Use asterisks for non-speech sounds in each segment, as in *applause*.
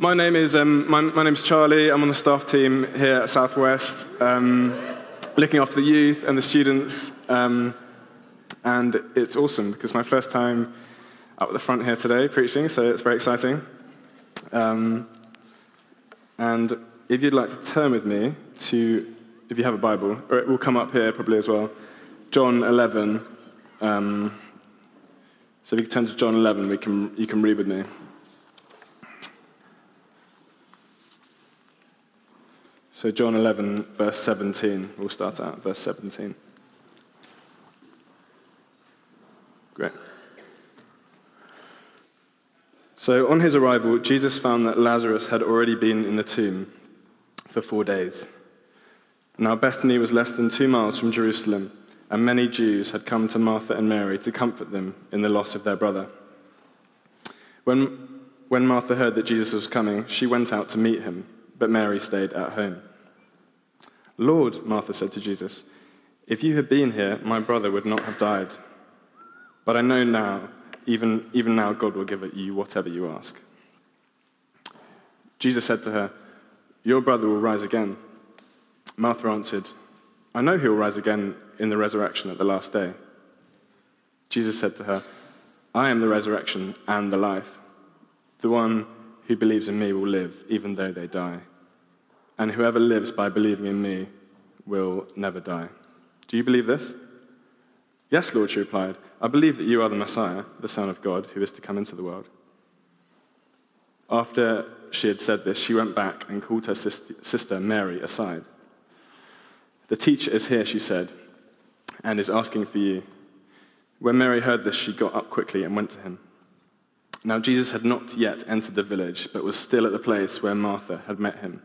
My name is um, my, my name's Charlie. I'm on the staff team here at Southwest, um, looking after the youth and the students. Um, and it's awesome because my first time up at the front here today preaching, so it's very exciting. Um, and if you'd like to turn with me to, if you have a Bible, or it will come up here probably as well, John 11. Um, so if you can turn to John 11, we can, you can read with me. So, John 11, verse 17. We'll start out verse 17. Great. So, on his arrival, Jesus found that Lazarus had already been in the tomb for four days. Now, Bethany was less than two miles from Jerusalem, and many Jews had come to Martha and Mary to comfort them in the loss of their brother. When, when Martha heard that Jesus was coming, she went out to meet him, but Mary stayed at home. Lord, Martha said to Jesus, if you had been here, my brother would not have died. But I know now, even, even now, God will give you whatever you ask. Jesus said to her, Your brother will rise again. Martha answered, I know he will rise again in the resurrection at the last day. Jesus said to her, I am the resurrection and the life. The one who believes in me will live, even though they die and whoever lives by believing in me will never die. Do you believe this? Yes, Lord, she replied. I believe that you are the Messiah, the Son of God, who is to come into the world. After she had said this, she went back and called her sister Mary aside. The teacher is here, she said, and is asking for you. When Mary heard this, she got up quickly and went to him. Now, Jesus had not yet entered the village, but was still at the place where Martha had met him.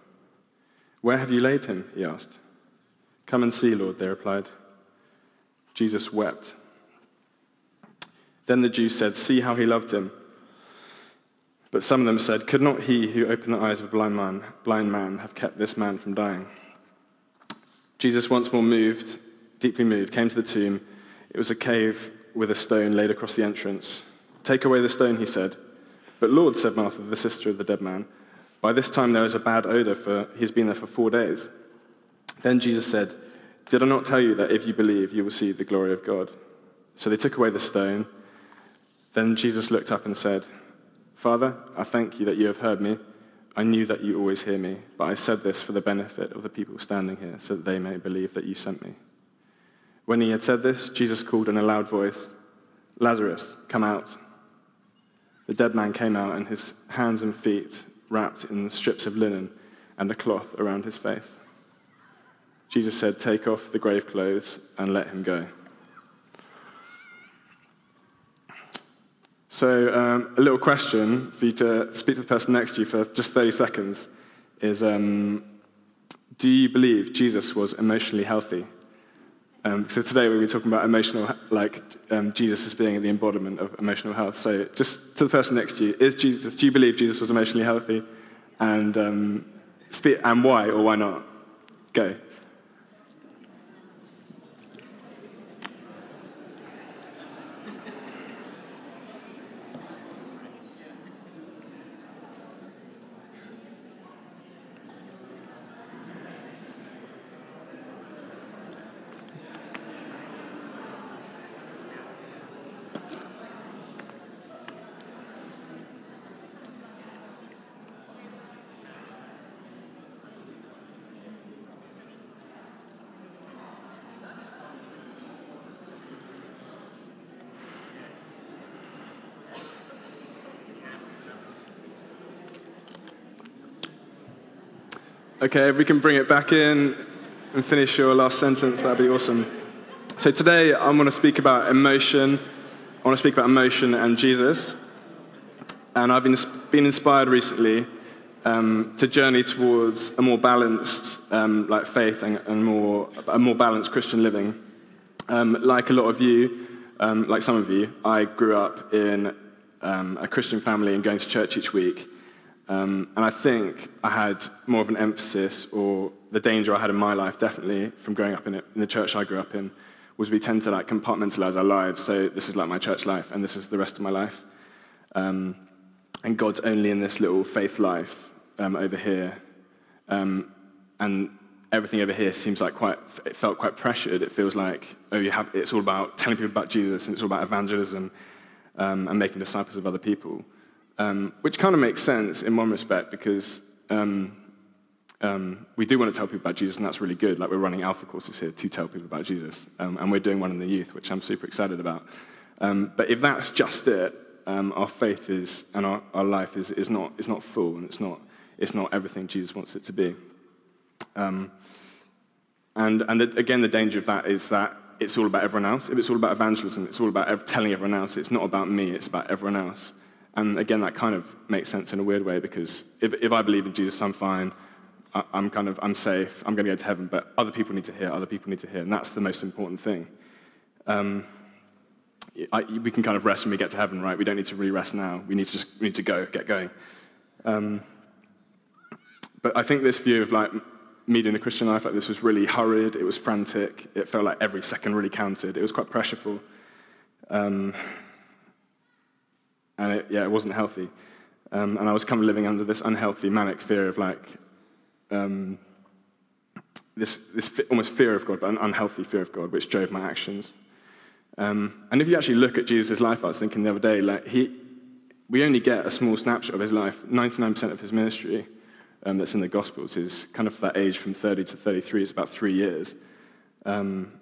Where have you laid him? he asked. Come and see, Lord, they replied. Jesus wept. Then the Jews said, See how he loved him. But some of them said, Could not he who opened the eyes of a blind man, blind man have kept this man from dying? Jesus, once more moved, deeply moved, came to the tomb. It was a cave with a stone laid across the entrance. Take away the stone, he said. But Lord, said Martha, the sister of the dead man, by this time there was a bad odor, for he's been there for four days. Then Jesus said, Did I not tell you that if you believe, you will see the glory of God? So they took away the stone. Then Jesus looked up and said, Father, I thank you that you have heard me. I knew that you always hear me, but I said this for the benefit of the people standing here, so that they may believe that you sent me. When he had said this, Jesus called in a loud voice, Lazarus, come out. The dead man came out, and his hands and feet wrapped in strips of linen and a cloth around his face. Jesus said, Take off the grave clothes and let him go. So, um, a little question for you to speak to the person next to you for just 30 seconds is um, Do you believe Jesus was emotionally healthy? Um, so today we'll be talking about emotional, like um, Jesus as being the embodiment of emotional health. So just to the person next to you, is Jesus, do you believe Jesus was emotionally healthy? And, um, and why or why not? Go. Okay, if we can bring it back in and finish your last sentence, that'd be awesome. So today I want to speak about emotion. I want to speak about emotion and Jesus. And I've been, been inspired recently um, to journey towards a more balanced um, like faith and, and, more, a more balanced Christian living. Um, like a lot of you, um, like some of you, I grew up in um, a Christian family and going to church each week. Um, and I think I had more of an emphasis, or the danger I had in my life, definitely from growing up in, it, in the church I grew up in, was we tend to like compartmentalize our lives. So this is like my church life, and this is the rest of my life. Um, and God's only in this little faith life um, over here. Um, and everything over here seems like quite, it felt quite pressured. It feels like, oh, you have, it's all about telling people about Jesus, and it's all about evangelism um, and making disciples of other people. Um, which kind of makes sense in one respect because um, um, we do want to tell people about Jesus, and that's really good. Like we're running alpha courses here to tell people about Jesus, um, and we're doing one in the youth, which I'm super excited about. Um, but if that's just it, um, our faith is and our, our life is, is, not, is not full, and it's not, it's not everything Jesus wants it to be. And and again, the danger of that is that it's all about everyone else. If it's all about evangelism, it's all about ev- telling everyone else. It's not about me, it's about everyone else. And again, that kind of makes sense in a weird way because if, if I believe in Jesus, I'm fine. I'm kind of, I'm safe, I'm going to go to heaven, but other people need to hear, other people need to hear, and that's the most important thing. Um, I, we can kind of rest when we get to heaven, right? We don't need to really rest now. We need to just, we need to go, get going. Um, but I think this view of like me doing the Christian life like this was really hurried, it was frantic, it felt like every second really counted, it was quite pressureful. Um, and it, yeah, it wasn't healthy. Um, and I was kind of living under this unhealthy, manic fear of like, um, this, this almost fear of God, but an unhealthy fear of God, which drove my actions. Um, and if you actually look at Jesus' life, I was thinking the other day, like he, we only get a small snapshot of his life. 99% of his ministry um, that's in the Gospels is kind of that age from 30 to 33, is about three years. Um,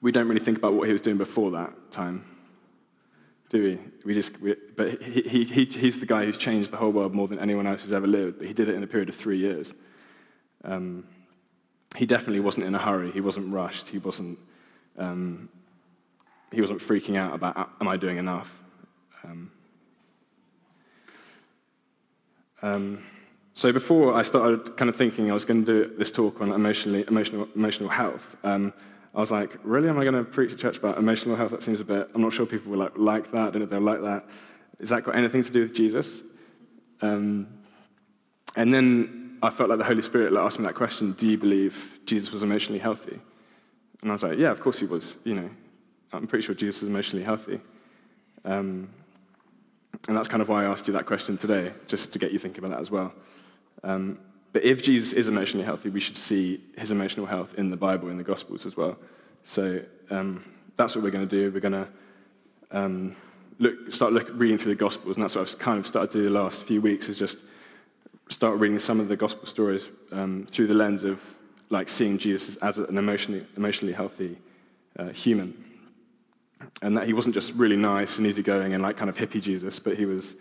we don't really think about what he was doing before that time, do we? We just, we, but he, he, he, he's the guy who's changed the whole world more than anyone else who's ever lived, but he did it in a period of three years. Um, he definitely wasn't in a hurry. He wasn't rushed. He wasn't um, he wasn't freaking out about, am I doing enough? Um, um, so before I started kind of thinking I was going to do this talk on emotionally, emotional, emotional health, um, I was like, really, am I going to preach at church about emotional health? That seems a bit, I'm not sure people will like, like that. I don't know if they'll like that. Has that got anything to do with Jesus? Um, and then I felt like the Holy Spirit like, asked me that question, do you believe Jesus was emotionally healthy? And I was like, yeah, of course he was. You know, I'm pretty sure Jesus is emotionally healthy. Um, and that's kind of why I asked you that question today, just to get you thinking about that as well. Um, but if Jesus is emotionally healthy, we should see his emotional health in the Bible, in the Gospels as well. So um, that's what we're going to do. We're going to um, look, start look, reading through the Gospels, and that's what I've kind of started to do the last few weeks, is just start reading some of the Gospel stories um, through the lens of like seeing Jesus as an emotionally, emotionally healthy uh, human and that he wasn't just really nice and easygoing and like kind of hippie Jesus, but he was,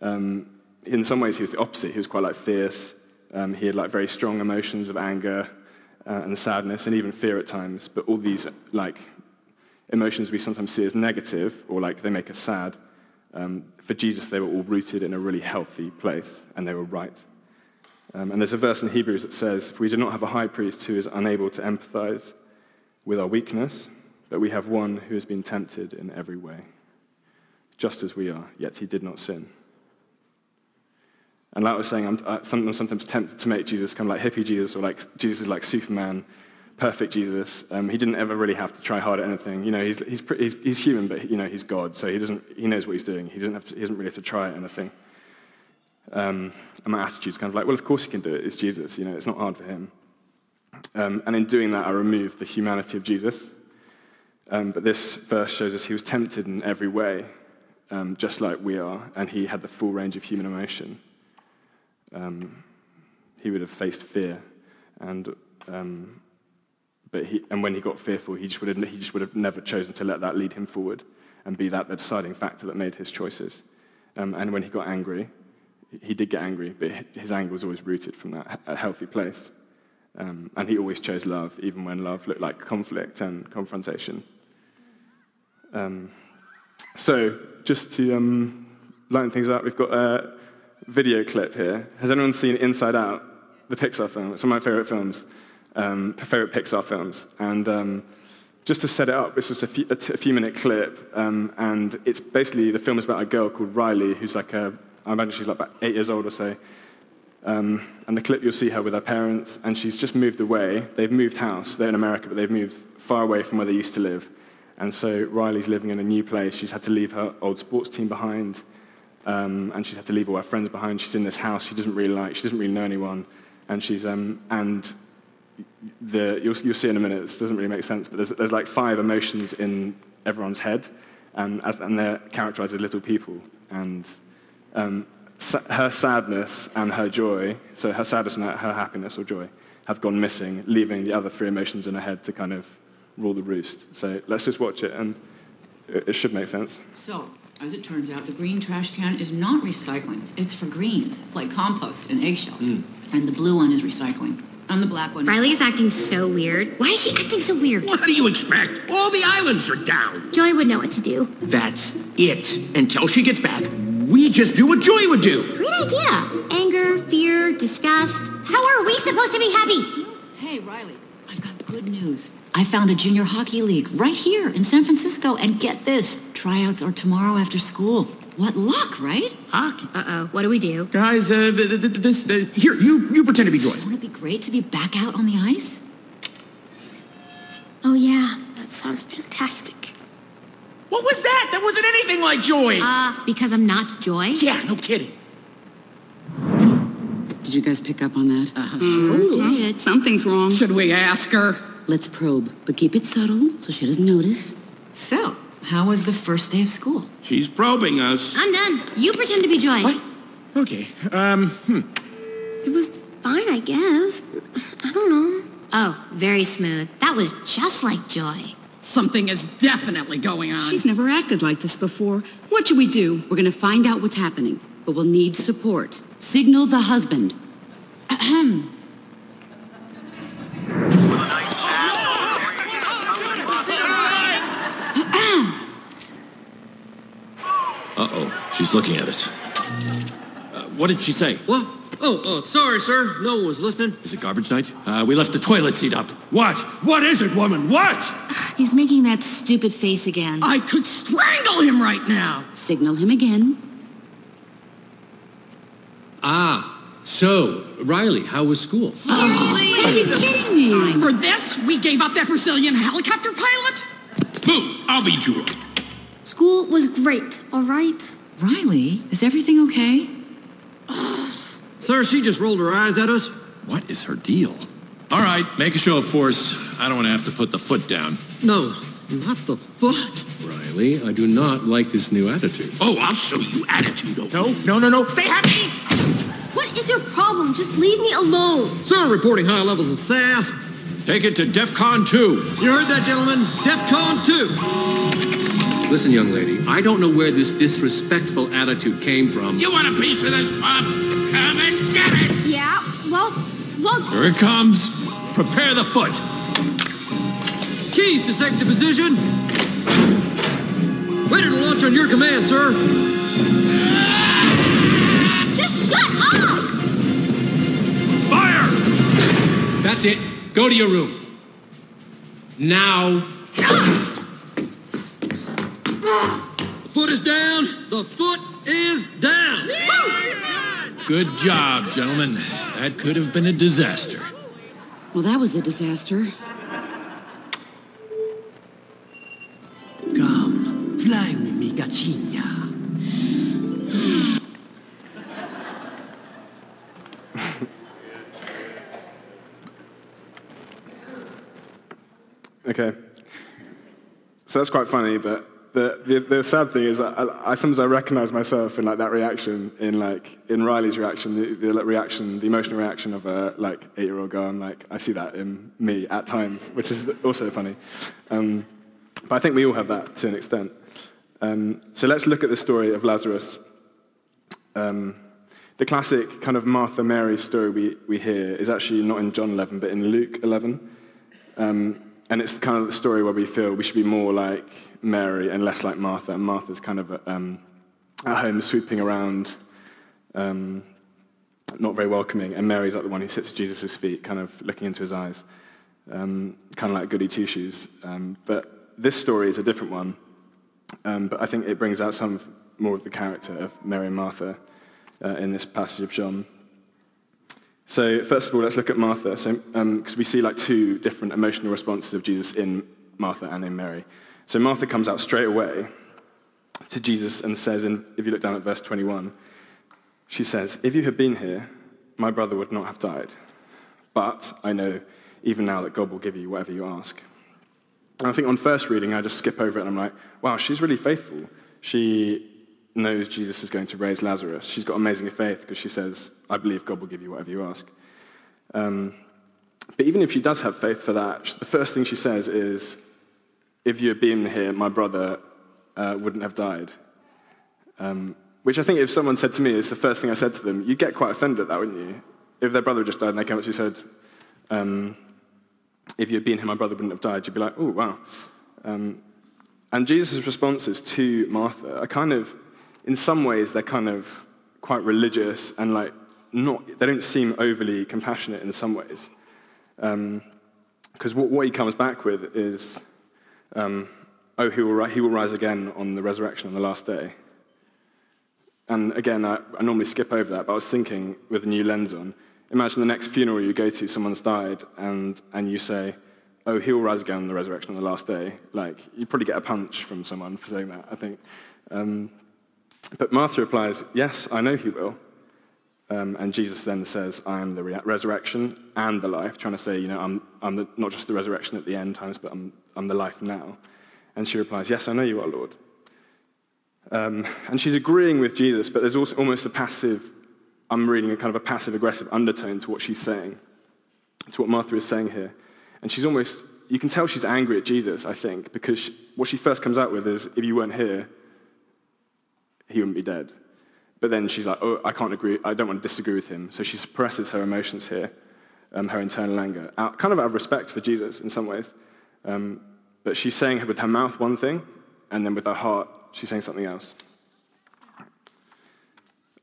um, in some ways, he was the opposite. He was quite like fierce. Um, he had like very strong emotions of anger uh, and sadness and even fear at times. But all these like emotions we sometimes see as negative or like they make us sad. Um, for Jesus, they were all rooted in a really healthy place and they were right. Um, and there's a verse in Hebrews that says, If we do not have a high priest who is unable to empathize with our weakness, that we have one who has been tempted in every way, just as we are, yet he did not sin. And like I was saying, I'm, I'm sometimes tempted to make Jesus kind of like hippie Jesus or like Jesus is like Superman, perfect Jesus. Um, he didn't ever really have to try hard at anything. You know, he's, he's, he's, he's human, but you know, he's God, so he, doesn't, he knows what he's doing. He doesn't, have to, he doesn't really have to try at anything. Um, and my attitude's kind of like, well, of course he can do it. It's Jesus. You know, it's not hard for him. Um, and in doing that, I remove the humanity of Jesus um, but this verse shows us he was tempted in every way, um, just like we are, and he had the full range of human emotion. Um, he would have faced fear, and, um, but he, and when he got fearful, he just, would have, he just would have never chosen to let that lead him forward and be that the deciding factor that made his choices. Um, and when he got angry, he did get angry, but his anger was always rooted from that healthy place. Um, and he always chose love, even when love looked like conflict and confrontation. Um, so, just to um, line things up, we've got uh, video clip here. Has anyone seen Inside Out, the Pixar film? It's one of my favorite films, um, favorite Pixar films. And um, just to set it up, it's just a few, a, t- a few minute clip, um, and it's basically the film is about a girl called Riley, who's like a, I imagine she's like about eight years old or so. Um, and the clip, you'll see her with her parents, and she's just moved away. They've moved house. They're in America, but they've moved far away from where they used to live. And so Riley's living in a new place. She's had to leave her old sports team behind, um, and she's had to leave all her friends behind. She's in this house she doesn't really like. She doesn't really know anyone, and she's um, and the, you'll, you'll see in a minute. This doesn't really make sense, but there's, there's like five emotions in everyone's head, and, as, and they're characterized as little people. And um, her sadness and her joy, so her sadness and her, her happiness or joy, have gone missing, leaving the other three emotions in her head to kind of rule the roost. So let's just watch it, and it, it should make sense. So, as it turns out, the green trash can is not recycling. It's for greens, like compost and eggshells. Mm. And the blue one is recycling. And the black one. Riley is acting so weird. Why is she acting so weird? What do you expect? All the islands are down. Joy would know what to do. That's it. Until she gets back, we just do what Joy would do. Great idea. Anger, fear, disgust. How are we supposed to be happy? Hey, Riley, I've got good news. I found a junior hockey league right here in San Francisco, and get this tryouts are tomorrow after school. What luck, right? Hockey. Uh oh. What do we do? Guys, uh, th- th- th- this, uh, here, you, you pretend to be Joy. Wouldn't it be great to be back out on the ice? Oh, yeah. That sounds fantastic. What was that? That wasn't anything like Joy. Uh, because I'm not Joy? yeah, no kidding. Did you guys pick up on that? Uh-huh. Uh, Something's wrong. Should we ask her? Let's probe, but keep it subtle so she doesn't notice. So, how was the first day of school? She's probing us. I'm done. You pretend to be Joy. What? Okay, um, hmm. It was fine, I guess. I don't know. Oh, very smooth. That was just like Joy. Something is definitely going on. She's never acted like this before. What should we do? We're gonna find out what's happening, but we'll need support. Signal the husband. Ahem. She's looking at us. Uh, what did she say? What? Oh, oh, sorry, sir. No one was listening. Is it garbage night? Uh, we left the toilet seat up. What? What is it, woman? What? He's making that stupid face again. I could strangle him right now. Signal him again. Ah, so, Riley, how was school? Are you kidding me? For this, we gave up that Brazilian helicopter pilot? Boo, I'll be Joy. School was great, all right? Riley, is everything okay? *sighs* Sir, she just rolled her eyes at us. What is her deal? All right, make a show of force. I don't want to have to put the foot down. No, not the foot. Riley, I do not like this new attitude. Oh, I'll show you attitude. No, no, no, no. Stay happy. What is your problem? Just leave me alone. Sir, reporting high levels of sass. Take it to DEFCON 2. You heard that, gentlemen? DEFCON 2. Listen, young lady, I don't know where this disrespectful attitude came from. You want a piece of this, Pops? Come and get it. Yeah, well, well, Here it comes. Prepare the foot. Keys to second position. Ready to launch on your command, sir. just shut up! Fire. That's it. Go to your room. Now. The foot is down. The foot is down. Good job, gentlemen. That could have been a disaster. Well, that was a disaster. Come, fly with me, Gachinya. *laughs* Okay. So that's quite funny, but the, the, the sad thing is I, I, sometimes I recognize myself in like that reaction, in like in Riley's reaction, the, the reaction, the emotional reaction of a like eight-year-old girl. I'm like, I see that in me at times, which is also funny. Um, but I think we all have that to an extent. Um, so let's look at the story of Lazarus. Um, the classic kind of Martha Mary story we, we hear is actually not in John 11, but in Luke 11. And it's kind of the story where we feel we should be more like Mary and less like Martha. And Martha's kind of um, at home sweeping around um, not very welcoming, and Mary's like the one who sits at Jesus' feet, kind of looking into his eyes, um, kind of like goody two shoes. Um, but this story is a different one, um, but I think it brings out some more of the character of Mary and Martha uh, in this passage of John. So, first of all, let's look at Martha. So, because um, we see like two different emotional responses of Jesus in Martha and in Mary. So, Martha comes out straight away to Jesus and says, and if you look down at verse 21, she says, If you had been here, my brother would not have died. But I know even now that God will give you whatever you ask. And I think on first reading, I just skip over it and I'm like, wow, she's really faithful. She knows Jesus is going to raise Lazarus. She's got amazing faith because she says, I believe God will give you whatever you ask. Um, but even if she does have faith for that, the first thing she says is, If you had been here, my brother uh, wouldn't have died. Um, which I think if someone said to me, it's the first thing I said to them, you'd get quite offended at that, wouldn't you? If their brother just died and they came up to you and said, um, If you had been here, my brother wouldn't have died, you'd be like, Oh, wow. Um, and Jesus' responses to Martha are kind of in some ways, they're kind of quite religious and like not, they don't seem overly compassionate in some ways. Because um, what, what, he comes back with is, um, oh, he will, he will rise again on the resurrection on the last day. And again, I, I normally skip over that, but I was thinking with a new lens on. Imagine the next funeral you go to, someone's died, and, and you say, oh, he will rise again on the resurrection on the last day. Like, you'd probably get a punch from someone for saying that, I think. Um, but Martha replies, Yes, I know he will. Um, and Jesus then says, I am the re- resurrection and the life, trying to say, you know, I'm, I'm the, not just the resurrection at the end times, but I'm, I'm the life now. And she replies, Yes, I know you are, Lord. Um, and she's agreeing with Jesus, but there's also almost a passive, I'm reading a kind of a passive aggressive undertone to what she's saying, to what Martha is saying here. And she's almost, you can tell she's angry at Jesus, I think, because she, what she first comes out with is, If you weren't here, he wouldn't be dead. But then she's like, oh, I can't agree, I don't want to disagree with him. So she suppresses her emotions here, um, her internal anger, out, kind of out of respect for Jesus in some ways. Um, but she's saying with her mouth one thing, and then with her heart, she's saying something else.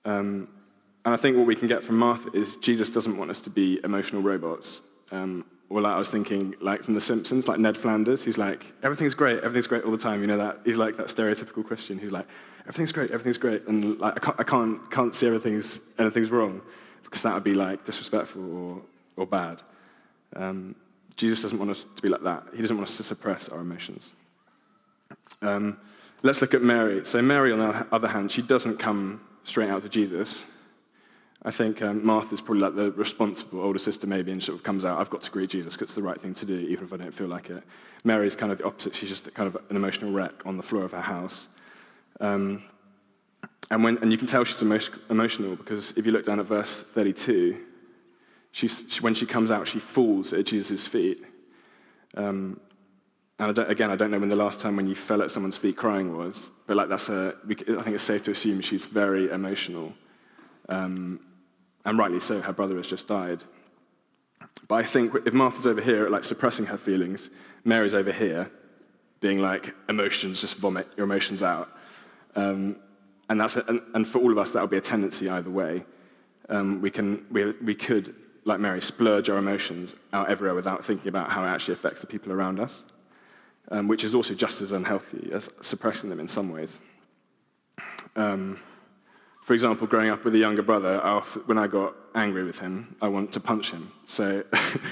Um, and I think what we can get from Martha is Jesus doesn't want us to be emotional robots. Um, or like I was thinking, like from The Simpsons, like Ned Flanders, who's like, everything's great, everything's great all the time. You know that? He's like that stereotypical Christian who's like, everything's great, everything's great, and like I can't, I can't, can't see everything's, anything's wrong, because that would be like disrespectful or, or bad. Um, Jesus doesn't want us to be like that. He doesn't want us to suppress our emotions. Um, let's look at Mary. So Mary, on the other hand, she doesn't come straight out to Jesus. I think um, Martha's probably like the responsible older sister, maybe, and sort of comes out, I've got to greet Jesus because it's the right thing to do, even if I don't feel like it. Mary's kind of the opposite. She's just kind of an emotional wreck on the floor of her house. Um, and, when, and you can tell she's emotional because if you look down at verse 32, she's, she, when she comes out, she falls at Jesus' feet. Um, and I again, I don't know when the last time when you fell at someone's feet crying was, but like that's a, I think it's safe to assume she's very emotional. Um, and rightly so, her brother has just died. But I think if Martha's over here, like suppressing her feelings, Mary's over here, being like, emotions, just vomit your emotions out. Um, and, that's a, and, and, for all of us, that would be a tendency either way. Um, we, can, we, we could, like Mary, splurge our emotions out everywhere without thinking about how it actually affects the people around us, um, which is also just as unhealthy as suppressing them in some ways. For example, growing up with a younger brother, when I got angry with him, I wanted to punch him. So,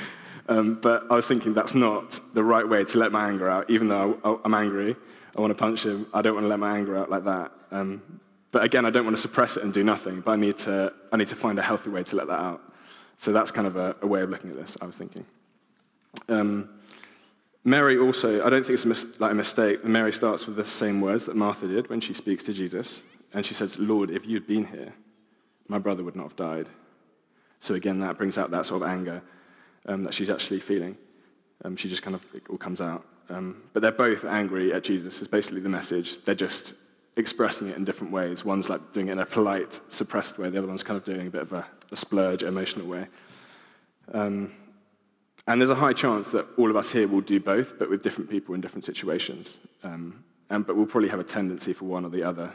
*laughs* um, but I was thinking that's not the right way to let my anger out. Even though I, am angry, I want to punch him. I don't want to let my anger out like that. Um, but again, I don't want to suppress it and do nothing. But I need to, I need to find a healthy way to let that out. So that's kind of a, a way of looking at this. I was thinking. Um, Mary also, I don't think it's a mis- like a mistake. Mary starts with the same words that Martha did when she speaks to Jesus. And she says, Lord, if you'd been here, my brother would not have died. So again, that brings out that sort of anger um, that she's actually feeling. Um, she just kind of, it all comes out. Um, but they're both angry at Jesus, is basically the message. They're just expressing it in different ways. One's like doing it in a polite, suppressed way, the other one's kind of doing a bit of a, a splurge, emotional way. Um, and there's a high chance that all of us here will do both, but with different people in different situations. Um, and, but we'll probably have a tendency for one or the other.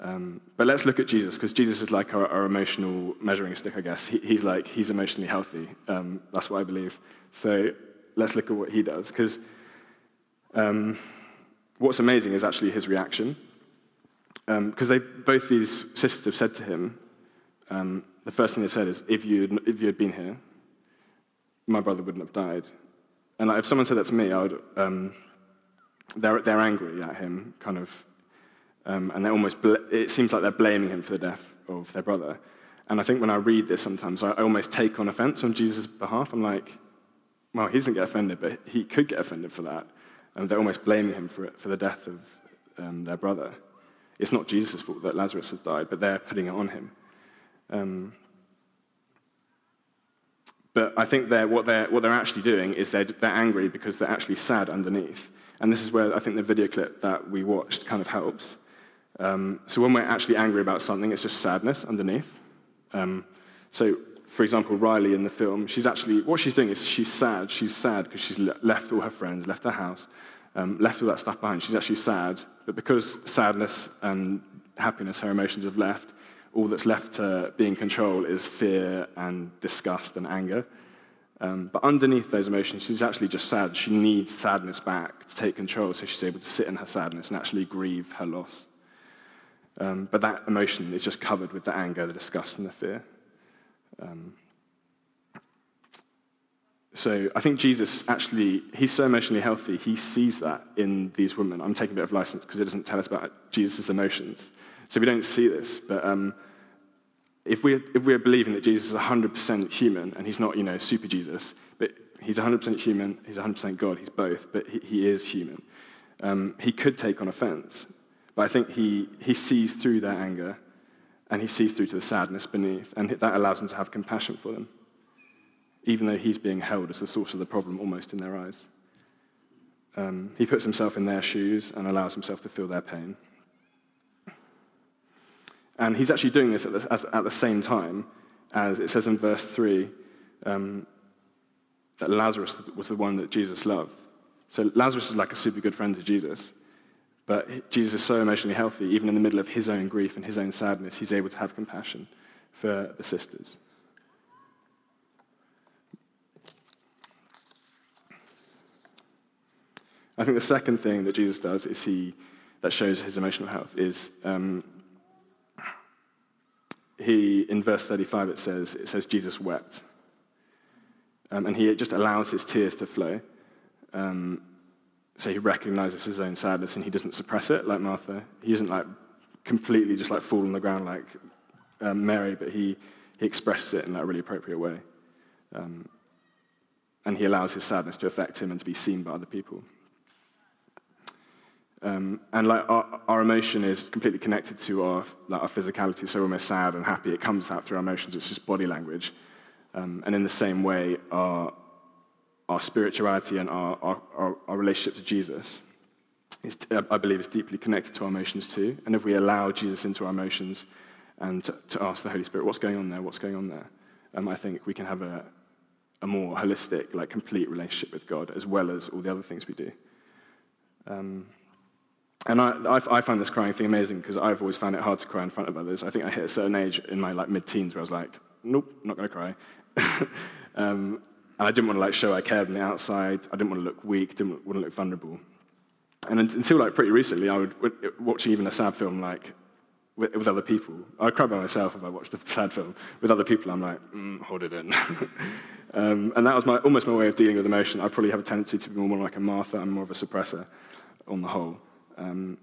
Um, but let's look at Jesus, because Jesus is like our, our, emotional measuring stick, I guess. He, he's like, he's emotionally healthy. Um, that's what I believe. So let's look at what he does, because um, what's amazing is actually his reaction. Because um, both these sisters have said to him, um, the first thing they've said is, if you if you had been here, my brother wouldn't have died. And like, if someone said that to me, I would, um, they're, they're angry at him, kind of um, and they almost bl- it seems like they're blaming him for the death of their brother. And I think when I read this sometimes, I, almost take on offense on Jesus' behalf. I'm like, well, he doesn't get offended, but he could get offended for that. And they're almost blaming him for, it, for the death of um, their brother. It's not Jesus' fault that Lazarus has died, but they're putting it on him. Um, but I think they're, what, they're, what they're actually doing is they're, they're angry because they're actually sad underneath. And this is where I think the video clip that we watched kind of helps. Um, so when we're actually angry about something, it's just sadness underneath. Um, so, for example, Riley in the film, she's actually, what she's doing is she's sad. She's sad because she's left all her friends, left her house, um, left all that stuff behind. She's actually sad. But because sadness and happiness, her emotions have left, all that's left to be in control is fear and disgust and anger. Um, but underneath those emotions, she's actually just sad. She needs sadness back to take control so she's able to sit in her sadness and actually grieve her loss. Um, but that emotion is just covered with the anger, the disgust, and the fear. Um, so I think Jesus actually, he's so emotionally healthy, he sees that in these women. I'm taking a bit of license because it doesn't tell us about Jesus' emotions. So we don't see this. But um, if, we're, if we're believing that Jesus is 100% human, and he's not, you know, super Jesus, but he's 100% human, he's 100% God, he's both, but he, he is human, um, he could take on offense. But I think he, he sees through their anger and he sees through to the sadness beneath, and that allows him to have compassion for them, even though he's being held as the source of the problem almost in their eyes. Um, he puts himself in their shoes and allows himself to feel their pain. And he's actually doing this at the, as, at the same time as it says in verse 3 um, that Lazarus was the one that Jesus loved. So Lazarus is like a super good friend to Jesus. But Jesus is so emotionally healthy, even in the middle of his own grief and his own sadness, he's able to have compassion for the sisters. I think the second thing that Jesus does is he that shows his emotional health is um, he in verse 35 it says it says Jesus wept, um, and he just allows his tears to flow. Um, so he recognizes his own sadness and he doesn't suppress it like Martha. He isn't like completely just like fall on the ground like um, Mary, but he, he expresses it in that really appropriate way. Um, and he allows his sadness to affect him and to be seen by other people. Um, and like our, our, emotion is completely connected to our, like our physicality. So when we're sad and happy, it comes out through our emotions. It's just body language. Um, and in the same way, our, our spirituality and our, our, our, relationship to Jesus, I believe, is deeply connected to our emotions too. And if we allow Jesus into our emotions and to, to ask the Holy Spirit, what's going on there, what's going on there, um, I think we can have a, a more holistic, like complete relationship with God, as well as all the other things we do. Um, and I, I, I, find this crying thing amazing because I've always found it hard to cry in front of others. I think I hit a certain age in my like mid-teens where I was like, nope, not going to cry. *laughs* um, and I didn't want to like show I cared on the outside. I didn't want to look weak. Didn't want to look vulnerable. And until like pretty recently, I would watching even a sad film like with, with other people. I'd cry by myself if I watched a sad film. With other people, I'm like, mm, hold it in. *laughs* um, and that was my, almost my way of dealing with emotion. I probably have a tendency to be more like a Martha. I'm more of a suppressor on the whole. Um,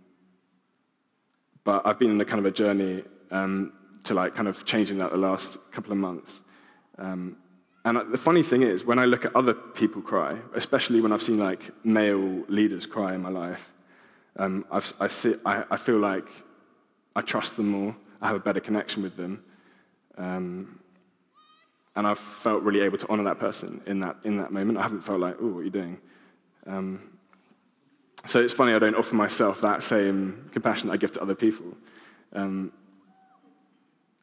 but I've been in a kind of a journey um, to like kind of changing that the last couple of months. Um, and the funny thing is, when I look at other people cry, especially when I've seen like male leaders cry in my life, um, I, see, I, I, feel like I trust them more. I have a better connection with them. Um, and I've felt really able to honor that person in that, in that moment. I haven't felt like, oh, what are you doing? Um, so it's funny I don't offer myself that same compassion that I give to other people. Um,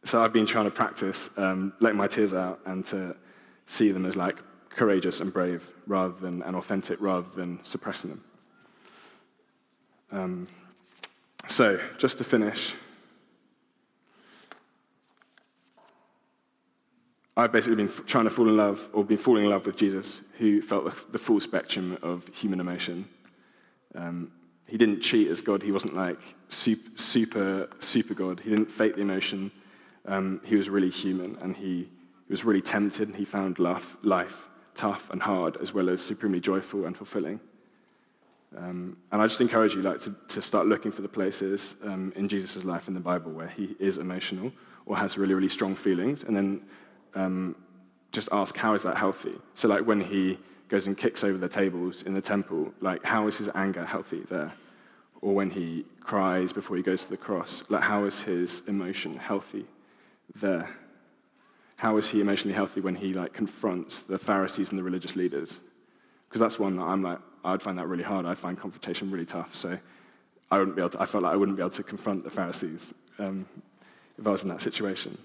so I've been trying to practice um, letting my tears out and to see them as like courageous and brave rather than and authentic rather than suppressing them. Um, so, just to finish, I've basically been trying to fall in love or been falling in love with Jesus, who felt the full spectrum of human emotion. Um, he didn't cheat as God. He wasn't like super, super, super God. He didn't fake the emotion. Um, he was really human, and he he was really tempted, and he found life, life tough and hard, as well as supremely joyful and fulfilling. Um, and I just encourage you like, to, to start looking for the places um, in Jesus' life in the Bible where he is emotional or has really, really strong feelings, and then um, just ask, how is that healthy? So, like when he goes and kicks over the tables in the temple, like how is his anger healthy there? Or when he cries before he goes to the cross, like how is his emotion healthy there? How is he emotionally healthy when he like confronts the Pharisees and the religious leaders? Because that's one that I'm like, I'd find that really hard. I'd find confrontation really tough. So I wouldn't be able to, I felt like I wouldn't be able to confront the Pharisees um, if I was in that situation.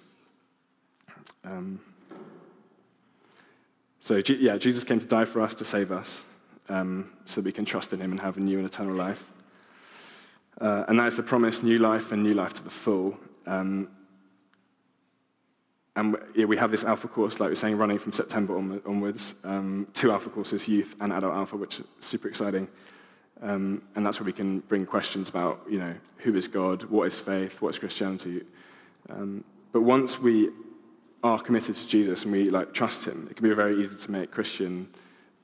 Um, so, yeah, Jesus came to die for us, to save us, um, so we can trust in him and have a new and eternal life. Uh, and that is the promise new life and new life to the full. Um, and yeah, we have this alpha course, like we are saying, running from September onwards. Um, two alpha courses, youth and adult alpha, which is super exciting. Um, and that's where we can bring questions about, you know, who is God, what is faith, what is Christianity. Um, but once we are committed to Jesus and we like trust him, it can be very easy to make Christian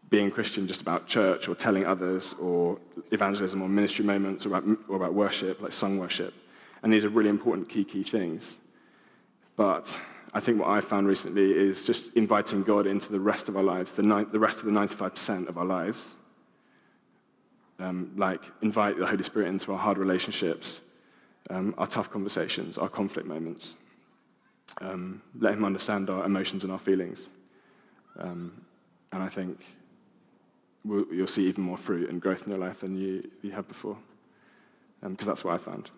being Christian just about church or telling others or evangelism or ministry moments or about, or about worship, like sung worship. And these are really important key, key things. But I think what I've found recently is just inviting God into the rest of our lives, the, ni- the rest of the 95% of our lives. Um, like, invite the Holy Spirit into our hard relationships, um, our tough conversations, our conflict moments. Um, let Him understand our emotions and our feelings. Um, and I think we'll, you'll see even more fruit and growth in your life than you, you had before. Because um, that's what I found.